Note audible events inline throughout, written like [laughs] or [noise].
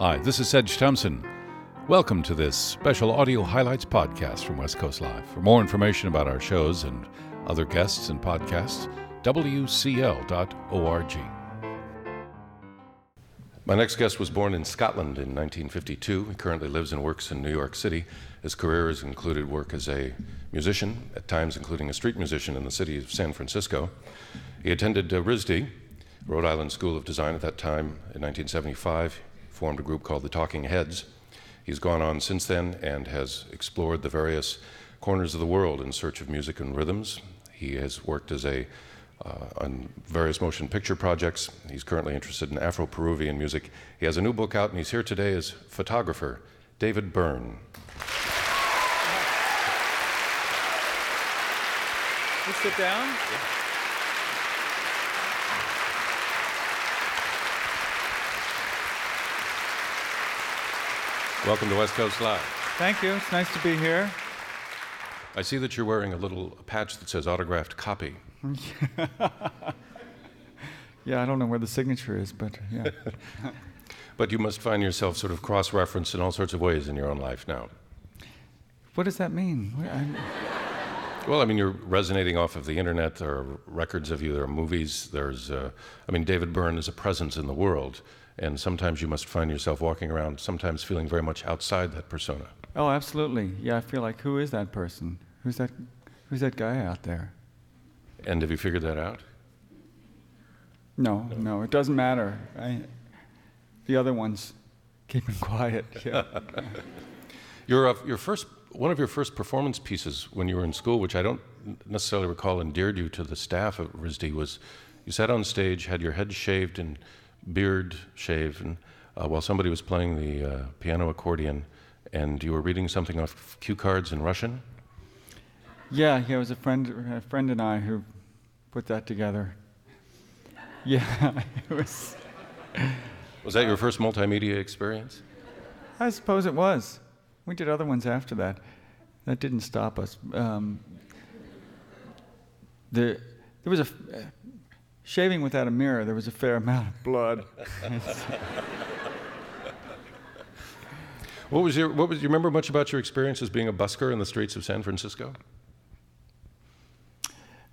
Hi, this is Sedge Thompson. Welcome to this special audio highlights podcast from West Coast Live. For more information about our shows and other guests and podcasts, wcl.org. My next guest was born in Scotland in 1952. He currently lives and works in New York City. His career has included work as a musician, at times including a street musician in the city of San Francisco. He attended uh, RISD, Rhode Island School of Design at that time in 1975, formed a group called the Talking Heads. He's gone on since then and has explored the various corners of the world in search of music and rhythms. He has worked as a uh, on various motion picture projects. He's currently interested in Afro Peruvian music. He has a new book out, and he's here today as photographer David Byrne. You sit down. Welcome to West Coast Live. Thank you. It's nice to be here. I see that you're wearing a little patch that says autographed copy. [laughs] Yeah, I don't know where the signature is, but yeah. [laughs] But you must find yourself sort of cross referenced in all sorts of ways in your own life now. what does that mean? Well, I mean, you're resonating off of the internet. There are records of you. There are movies. There's, uh, I mean, David Byrne is a presence in the world, and sometimes you must find yourself walking around, sometimes feeling very much outside that persona. oh, absolutely. Yeah, I feel like who is that person? Who's that? Who's that guy out there? And have you figured that out? No, no, it doesn't matter. I, the other ones keeping [laughs] quiet. Yeah. [laughs] Your, uh, your first, one of your first performance pieces when you were in school, which I don't necessarily recall endeared you to the staff at RISD, was you sat on stage, had your head shaved and beard shaven, uh, while somebody was playing the uh, piano accordion, and you were reading something off cue cards in Russian. yeah, yeah. It was a friend, a friend and I who put that together. Yeah, [laughs] it was. Was that your first multimedia experience? I suppose it was. We did other ones after that. That didn't stop us. Um, the, there was a shaving without a mirror. There was a fair amount of blood. What was your, what was, you remember much about your experience as being a busker in the streets of San Francisco?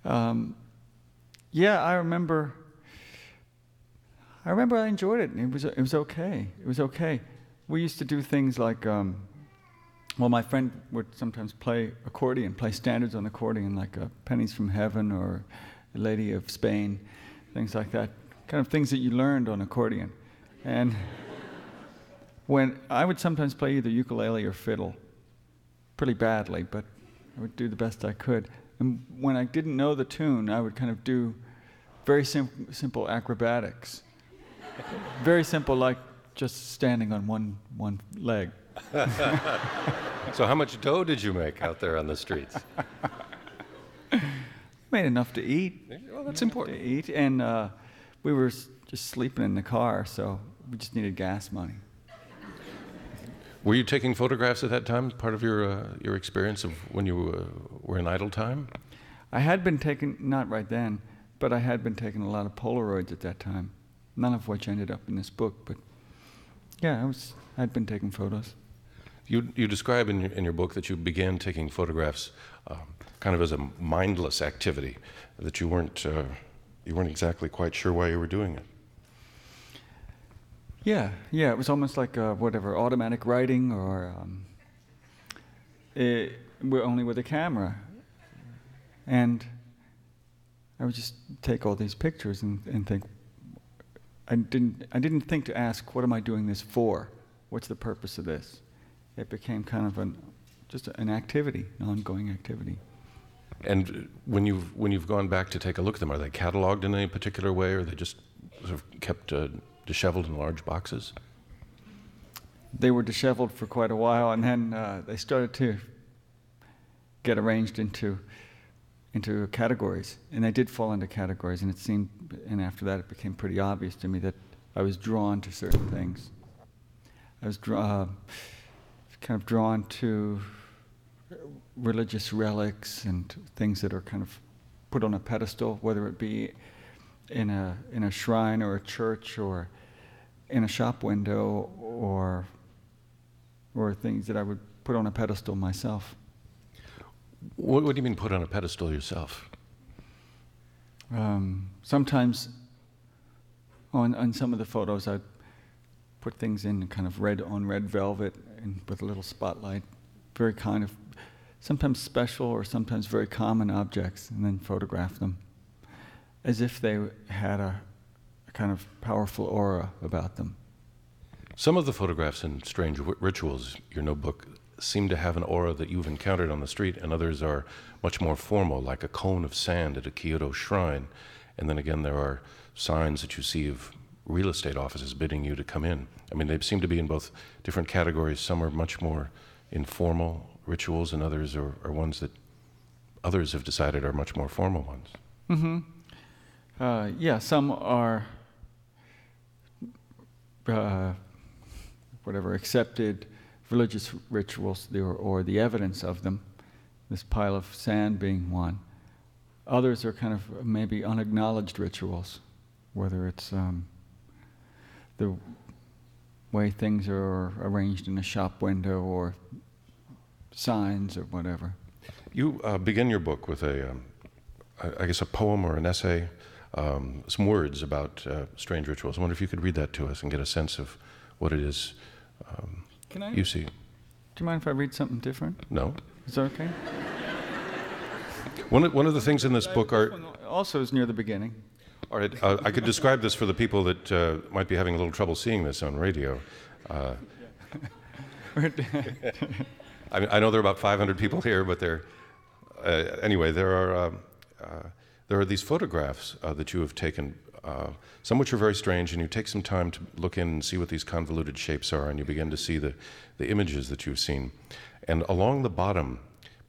Um, yeah, I remember. I remember I enjoyed it. It was it was okay. It was okay. We used to do things like, um, well, my friend would sometimes play accordion, play standards on accordion, like uh, "Pennies from Heaven" or "Lady of Spain," things like that. Kind of things that you learned on accordion, and when I would sometimes play either ukulele or fiddle, pretty badly, but I would do the best I could. And when I didn't know the tune, I would kind of do very sim- simple acrobatics. very simple, like just standing on one, one leg. [laughs] So, how much dough did you make out there on the streets? Made enough to eat. Well, that's To eat, and uh, we were just sleeping in the car, so we just needed gas money. Were you taking photographs at that time? Part of your uh, your experience of when you uh, were in idle time? I had been taking, not right then, but I had been taking a lot of Polaroids at that time, none of which ended up in this book. But yeah, I was, I'd been taking photos. You you describe in your, in your book that you began taking photographs um, kind of as a mindless activity, that you weren't uh, you weren't exactly quite sure why you were doing it. Yeah, yeah, it was almost like uh, whatever automatic writing, or um, it, we're only with a camera, and I would just take all these pictures and, and think. I didn't. I didn't think to ask, "What am I doing this for? What's the purpose of this?" It became kind of an, just an activity, an ongoing activity. And when you've when you've gone back to take a look at them, are they cataloged in any particular way, or are they just sort of kept uh, disheveled in large boxes? They were disheveled for quite a while, and then uh, they started to get arranged into into categories, and they did fall into categories. And it seemed, and after that, it became pretty obvious to me that I was drawn to certain things. I was draw, uh, kind of drawn to religious relics and things that are kind of put on a pedestal, whether it be in a in a shrine or a church or in a shop window or or things that I would put on a pedestal myself. What, what do you mean put on a pedestal yourself? Um, sometimes on, on some of the photos, I put things in kind of red on red velvet and with a little spotlight, very kind of sometimes special or sometimes very common objects, and then photograph them as if they had a, a kind of powerful aura about them. Some of the photographs in Strange Rituals, your notebook, seem to have an aura that you've encountered on the street, and others are much more formal, like a cone of sand at a Kyoto shrine. And then again, there are signs that you see of real estate offices bidding you to come in. I mean, they seem to be in both different categories. Some are much more informal rituals, and others are, are ones that others have decided are much more formal ones. Mm-hmm. Uh, yeah, some are uh, whatever accepted religious rituals or, or the evidence of them. This pile of sand being one. Others are kind of maybe unacknowledged rituals, whether it's um, the way things are arranged in a shop window or signs or whatever. You uh, begin your book with a, um, I guess, a poem or an essay, um, some words about uh, strange rituals. I wonder if you could read that to us and get a sense of what it is um, Can I, you see. Do you mind if I read something different? No. Is that okay? One of, one of the things in this book are. Also, is near the beginning. All right, uh, I could describe this for the people that uh, might be having a little trouble seeing this on radio. Uh, [laughs] [laughs] I, I, know there are about 500 people here, but there, uh, anyway, there are um, uh, there are these photographs uh, that you have taken, some which are very strange, and you take some time to look in and see what these convoluted shapes are, and you begin to see the, the images that you've seen. And along the bottom,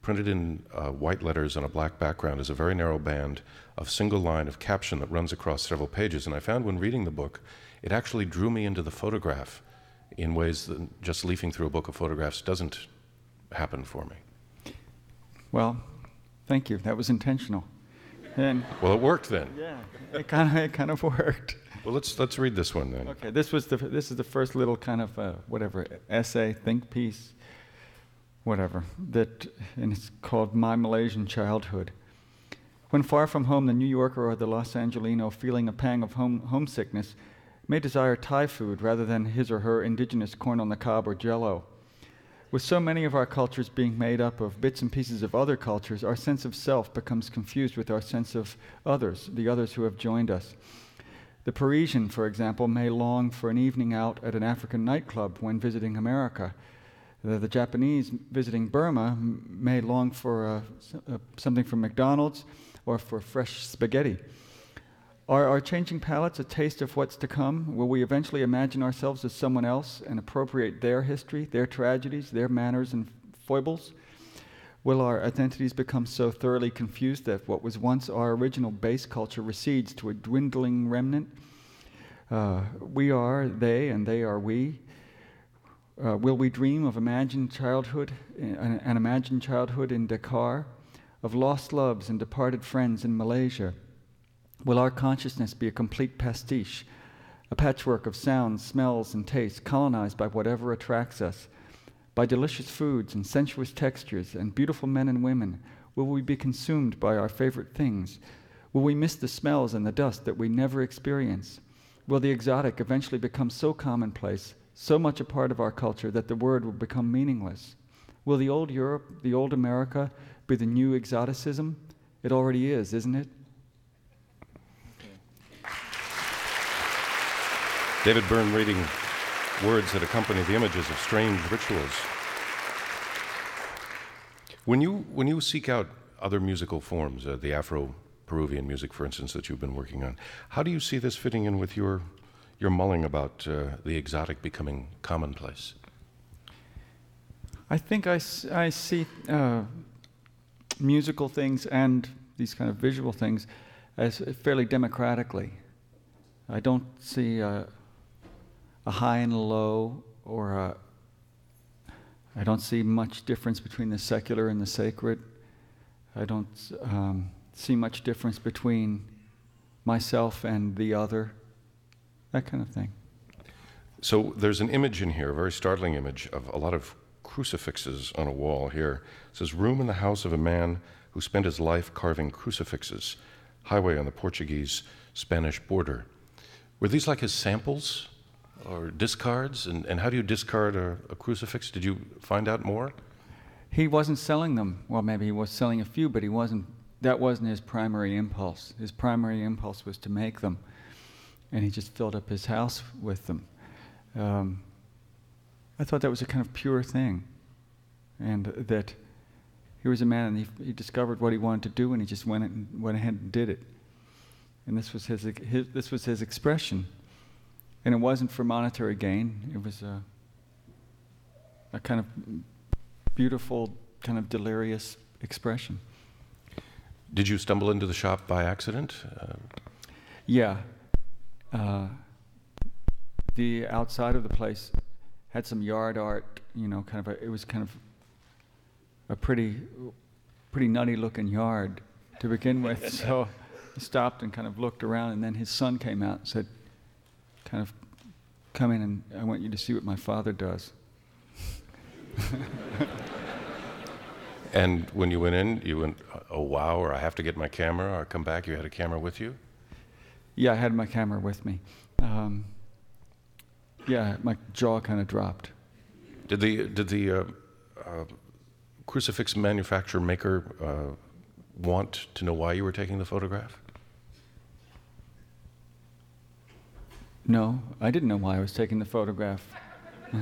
printed in white letters on a black background, is a very narrow band of single line of caption that runs across several pages. And I found when reading the book, it actually drew me into the photograph in ways that just leafing through a book of photographs doesn't happen for me. Well, thank you. That was intentional. And well, it worked then. Yeah, it kind of it kind of worked. Well, let's let's read this one then. Okay, this was the this is the first little kind of uh, whatever essay, think piece, whatever that, and it's called "My Malaysian Childhood." When far from home, the New Yorker or the Los Angelino, feeling a pang of home, homesickness, may desire Thai food rather than his or her indigenous corn on the cob or jello. With so many of our cultures being made up of bits and pieces of other cultures, our sense of self becomes confused with our sense of others, the others who have joined us. The Parisian, for example, may long for an evening out at an African nightclub when visiting America. The, the Japanese visiting Burma may long for something from McDonald's or for fresh spaghetti. Are our changing palates a taste of what's to come? Will we eventually imagine ourselves as someone else and appropriate their history, their tragedies, their manners and foibles? Will our identities become so thoroughly confused that what was once our original base culture recedes to a dwindling remnant? Uh, we are they, and they are we. Uh, will we dream of imagined childhood, an, an imagined childhood in Dakar? of lost loves and departed friends in Malaysia? Will our consciousness be a complete pastiche, a patchwork of sounds, smells, and tastes, colonized by whatever attracts us, by delicious foods and sensuous textures and beautiful men and women? Will we be consumed by our favorite things? Will we miss the smells and the dust that we never experience? Will the exotic eventually become so commonplace, so much a part of our culture, that the word will become meaningless? Will the old Europe, the old America, be the new exoticism? It already is, isn't it? David Byrne reading words that accompany the images of strange rituals. When you, when you seek out other musical forms, uh, the Afro Peruvian music, for instance, that you've been working on, how do you see this fitting in with your, your mulling about uh, the exotic becoming commonplace? I think I, I see uh, musical things and these kind of visual things as fairly democratically. I don't see a, a high and a low, or I don't see much difference between the secular and the sacred. I don't um, see much difference between myself and the other, that kind of thing. So there's an image in here, a very startling image of a lot of crucifixes on a wall here. It says, Room in the house of a man who spent his life carving crucifixes, highway on the Portuguese Spanish border. Were these like his samples or discards? And, and how do you discard a, a crucifix? Did you find out more? He wasn't selling them. Well, maybe he was selling a few, but he wasn't. That wasn't his primary impulse. His primary impulse was to make them, and he just filled up his house with them. Um, I thought that was a kind of pure thing, and that he was a man and he, he discovered what he wanted to do, and he just went and went ahead and did it. And this was his, his this was his expression, and it wasn't for monetary gain. It was a a kind of beautiful, kind of delirious expression. Did you stumble into the shop by accident? Uh, yeah. Uh, the outside of the place had some yard art, you know, kind of a, it was kind of a pretty, pretty nutty looking yard to begin with. [laughs] so he stopped and kind of looked around, and then his son came out and said, kind of, come in and I want you to see what my father does. [laughs] and when you went in, you went, oh wow, or I have to get my camera, or come back, you had a camera with you? Yeah, I had my camera with me. Um, yeah, my jaw kind of dropped. Did the did the uh, uh, crucifix manufacturer maker uh, want to know why you were taking the photograph? No, I didn't know why I was taking the photograph. [laughs]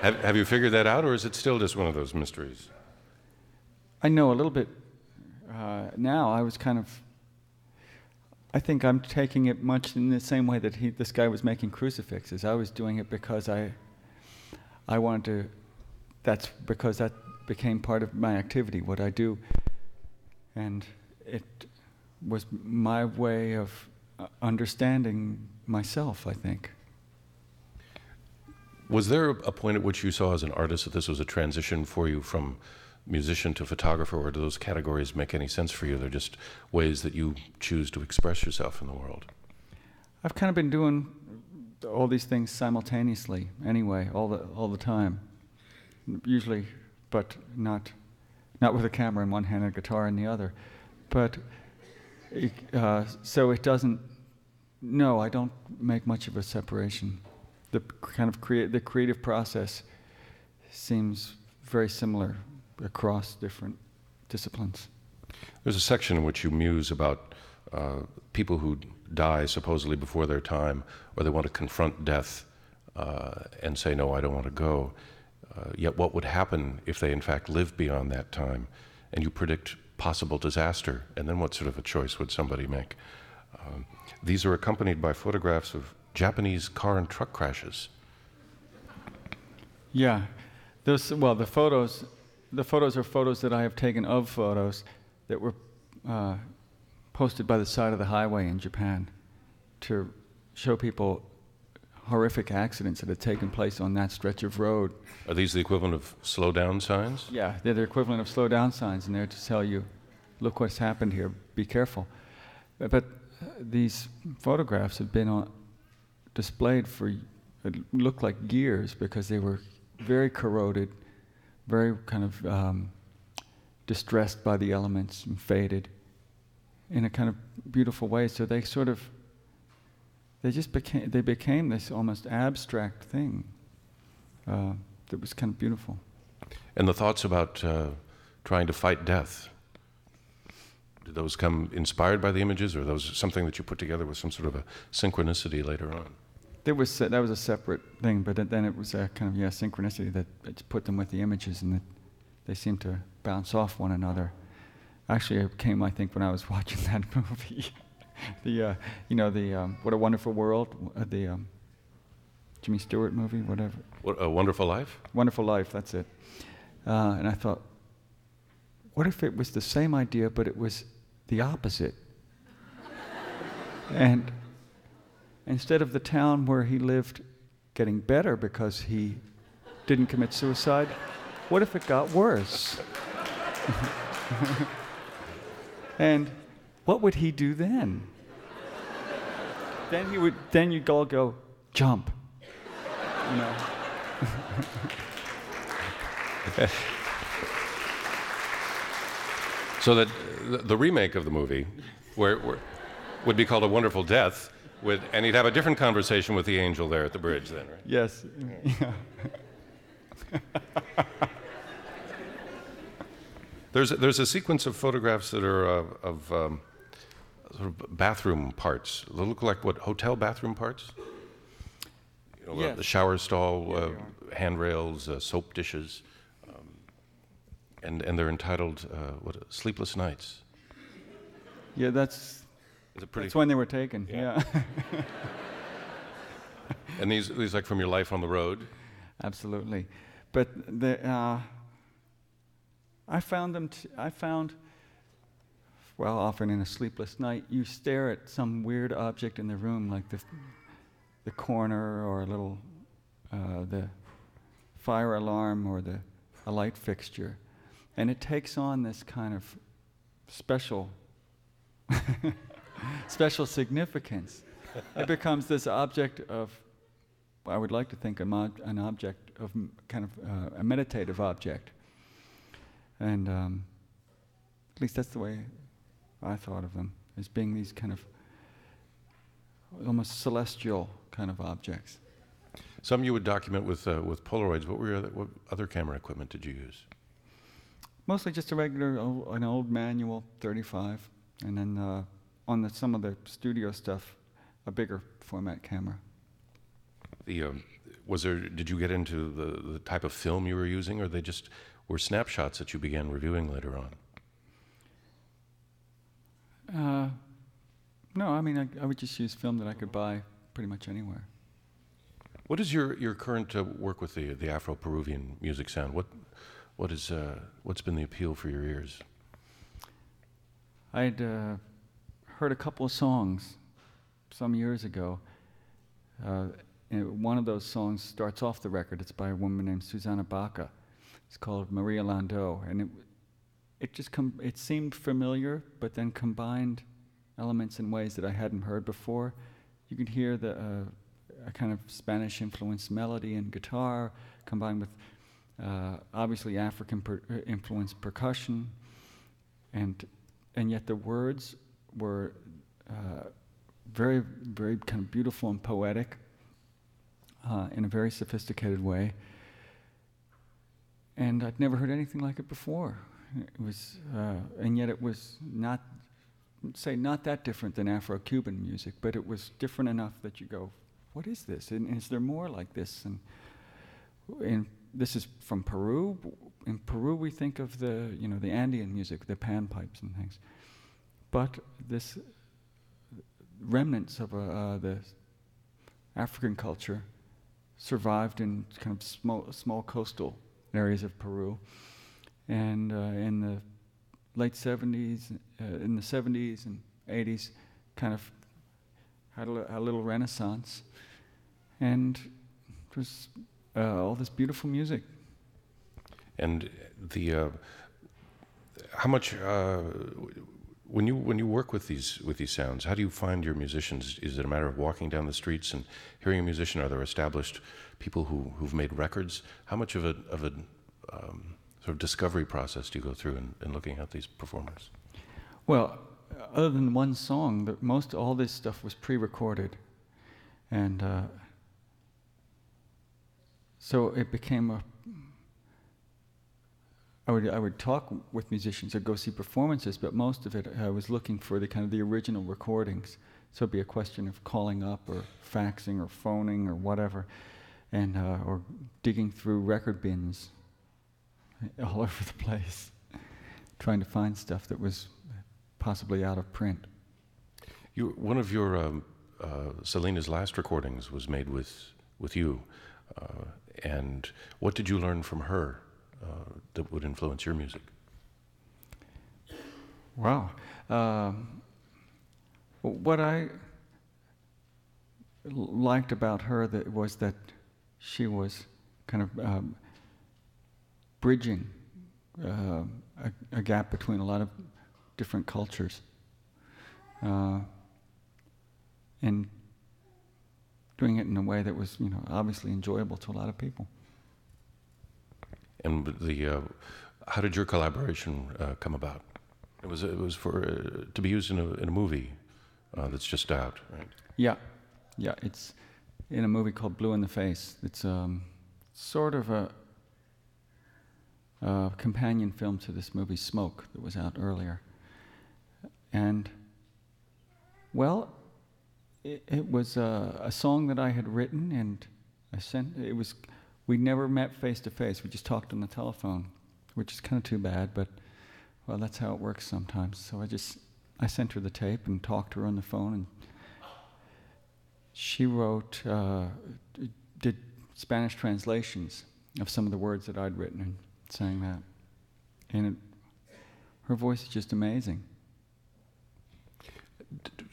have, have you figured that out, or is it still just one of those mysteries? I know a little bit uh, now. I was kind of I think I'm taking it much in the same way that he, this guy was making crucifixes. I was doing it because I, I wanted to. That's because that became part of my activity, what I do, and it was my way of understanding myself. I think. Was there a point at which you saw as an artist that this was a transition for you from musician to photographer, or do those categories make any sense for you? They're just ways that you choose to express yourself in the world. I've kind of been doing all these things simultaneously, anyway, all the all the time. Usually, but not not with a camera in one hand and a guitar in the other. But uh, so it doesn't. No, I don't make much of a separation. The kind of create the creative process seems very similar across different disciplines. There's a section in which you muse about uh, people who die supposedly before their time, or they want to confront death uh, and say, No, I don't want to go. Uh, yet, what would happen if they in fact live beyond that time? And you predict possible disaster, and then what sort of a choice would somebody make? Um, these are accompanied by photographs of Japanese car and truck crashes. Yeah, those well, the photos the photos are photos that I have taken of photos that were uh, posted by the side of the highway in Japan to show people horrific accidents that had taken place on that stretch of road. Are these the equivalent of slow down signs? Yeah, they're the equivalent of slow down signs, and they're to tell you, look what's happened here, be careful. But, these photographs have been on, displayed for, it looked like years because they were very corroded very kind of um, distressed by the elements and faded in a kind of beautiful way. So they sort of, they just became, they became this almost abstract thing uh, that was kind of beautiful. And the thoughts about uh, trying to fight death, did those come inspired by the images, or those something that you put together with some sort of a synchronicity later on? There was that was a separate thing, but then it was a kind of yeah synchronicity that put them with the images, and they seemed to bounce off one another. Actually, it came I think when I was [laughs] watching that movie, the uh, you know the um, What a Wonderful World, uh, the um, Jimmy Stewart movie, whatever. What a Wonderful Life. Wonderful Life, that's it. Uh, and I thought, what if it was the same idea, but it was the opposite? and instead of the town where he lived getting better because he didn't commit suicide, what if it got worse? [laughs] and what would he do then? then he would then you'd all go, jump. you know. [laughs] so that the, the remake of the movie, where, where would be called A Wonderful Death, would, and he'd have a different conversation with the angel there at the bridge then, right? Yes. Yeah. [laughs] There's a, there's a sequence of photographs that are uh, of um, sort of bathroom parts. They look like what hotel bathroom parts. You know, Yes. the shower stall, Yeah, uh, handrails, uh, soap dishes, and and they're entitled uh, what Sleepless Nights. Yeah, that's Is it pretty? that's when they were taken. Yeah. yeah. [laughs] and these these like from your life on the road. Absolutely, but the uh, I found them. T- I found, well, often in a sleepless night, you stare at some weird object in the room, like the the corner or a little uh, the fire alarm or the a light fixture, and it takes on this kind of special [laughs] special significance. it becomes this object of I would like to think an, ob- an object of kind of uh, a meditative object. And um, at least that's the way I thought of them, as being these kind of almost celestial kind of objects. Some you would document with uh, with Polaroids. What were your other, what other camera equipment did you use? Mostly just a regular, an old manual 35, and then uh, on the, some of the studio stuff, a bigger format camera. The um, was there? Did you get into the, the type of film you were using, or they just were snapshots that you began reviewing later on? Uh, no, I mean, I, I would just use film that I could buy pretty much anywhere. What is your, your current uh, work with the the Afro Peruvian music sound? What what is uh, what's been the appeal for your ears? I'd uh, heard a couple of songs some years ago. Uh, and one of those songs starts off the record. It's by a woman named Susana Baca. It's called Maria Landó, and it it just com- it seemed familiar, but then combined elements in ways that I hadn't heard before. You could hear the uh, a kind of Spanish influenced melody and guitar combined with uh, obviously African per- uh, influenced percussion, and and yet the words were uh, very very kind of beautiful and poetic uh, in a very sophisticated way. And I'd never heard anything like it before. It was, uh, and yet it was not, say, not that different than Afro-Cuban music, but it was different enough that you go, "What is this? And is there more like this?" And and this is from Peru. In Peru, we think of the, you know, the Andean music, the panpipes and things. But this remnants of uh, uh, the African culture survived in kind of small, small coastal areas of Peru. And uh, in the late 70s, uh, in the 70s and 80s, kind of had a, little renaissance. And was uh, all this beautiful music. And the uh, how much uh, when you when you work with these with these sounds, how do you find your musicians? Is it a matter of walking down the streets and hearing a musician? Are there established people who who've made records? How much of a of a um, sort of discovery process do you go through in, in looking at these performers? Well, other than one song, the, most all this stuff was pre-recorded, and uh, so it became a. I would I would talk with musicians or go see performances, but most of it I was looking for the kind of the original recordings. So it'd be a question of calling up or faxing or phoning or whatever, and uh, or digging through record bins [laughs] all over the place, trying to find stuff that was possibly out of print. You, one of your um, uh, Selena's last recordings was made with with you, uh, and what did you learn from her uh, that would influence your music? Wow. Um, what I liked about her that was that she was kind of um, bridging uh, a, a gap between a lot of different cultures. Uh, and doing it in a way that was, you know, obviously enjoyable to a lot of people. And the uh, how did your collaboration uh, come about? It was it was for uh, to be used in a in a movie uh, that's just out, right? Yeah, yeah. It's in a movie called Blue in the Face. It's um, sort of a, a companion film to this movie Smoke that was out earlier. And well, it, was a, a song that I had written, and I sent. It was we never met face to face. We just talked on the telephone, which is kind of too bad, but well, that's how it works sometimes. So I just I sent her the tape and talked to her on the phone, and she wrote, uh, did Spanish translations of some of the words that I'd written and sang that. And it, her voice is just amazing.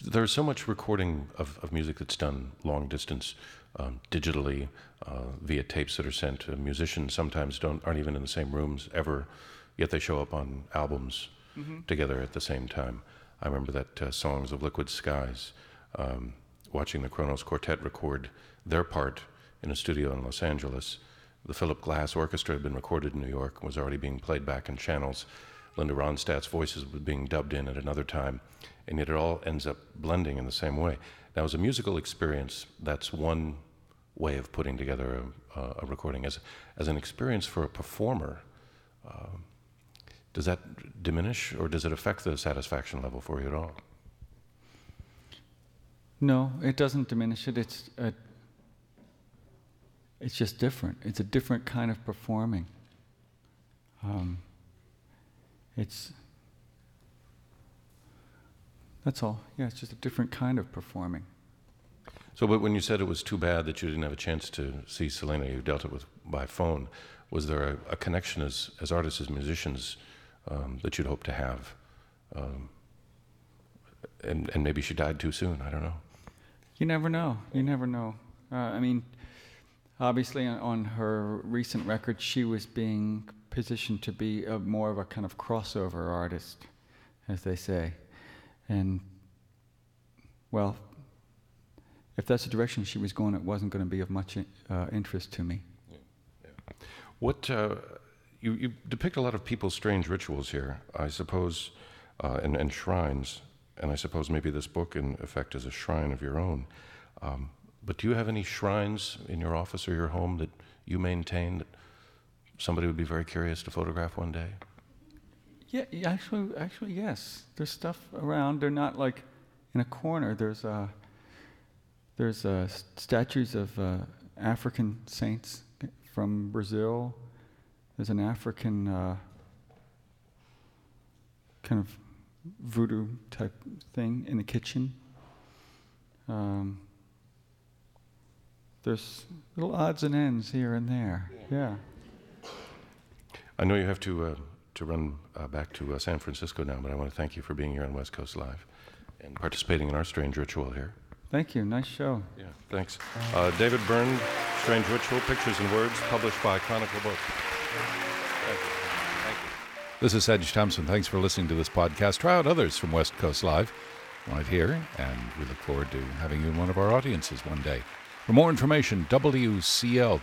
There's so much recording of, of music that's done long distance, um, digitally, uh, via tapes that are sent. Uh, musicians sometimes don't aren't even in the same rooms ever, yet they show up on albums mm-hmm. together at the same time. I remember that uh, songs of Liquid Skies. Um, watching the Kronos Quartet record their part in a studio in Los Angeles. The Philip Glass Orchestra had been recorded in New York and was already being played back in channels. Linda Ronstadt's voices were being dubbed in at another time, and yet it all ends up blending in the same way. Now, as a musical experience, that's one way of putting together a, a recording. As, as an experience for a performer, uh, does that diminish or does it affect the satisfaction level for you at all? No, it doesn't diminish it. It's a, it's just different. It's a different kind of performing. Um, it's that's all. Yeah, it's just a different kind of performing. So, but when you said it was too bad that you didn't have a chance to see Selena, you dealt it with by phone. Was there a, a connection as as artists, as musicians, um, that you'd hope to have? Um, and and maybe she died too soon. I don't know. You never know. You never know. Uh, I mean, obviously, on, on, her recent record, she was being positioned to be a, more of a kind of crossover artist, as they say. And, well, if that's the direction she was going, it wasn't going to be of much uh, interest to me. Yeah. Yeah. What uh, you, you, depict a lot of people's strange rituals here, I suppose, uh, and, and shrines and I suppose maybe this book, in effect, is a shrine of your own. Um, but do you have any shrines in your office or your home that you maintain that somebody would be very curious to photograph one day? Yeah, actually, actually, yes. There's stuff around. They're not like in a corner. There's uh, there's uh, statues of uh, African saints from Brazil. There's an African uh, kind of voodoo type thing in the kitchen. Um, there's little odds and ends here and there. Yeah. I know you have to uh, to run uh, back to uh, San Francisco now, but I want to thank you for being here on West Coast Live and participating in our strange ritual here. Thank you. Nice show. Yeah, thanks. Uh, David Byrne, Strange Ritual, Pictures and Words, published by Chronicle Books. Thank you. This is Sedge Thompson. Thanks for listening to this podcast. Try out others from West Coast Live right here, and we look forward to having you in one of our audiences one day. For more information, WCL.org.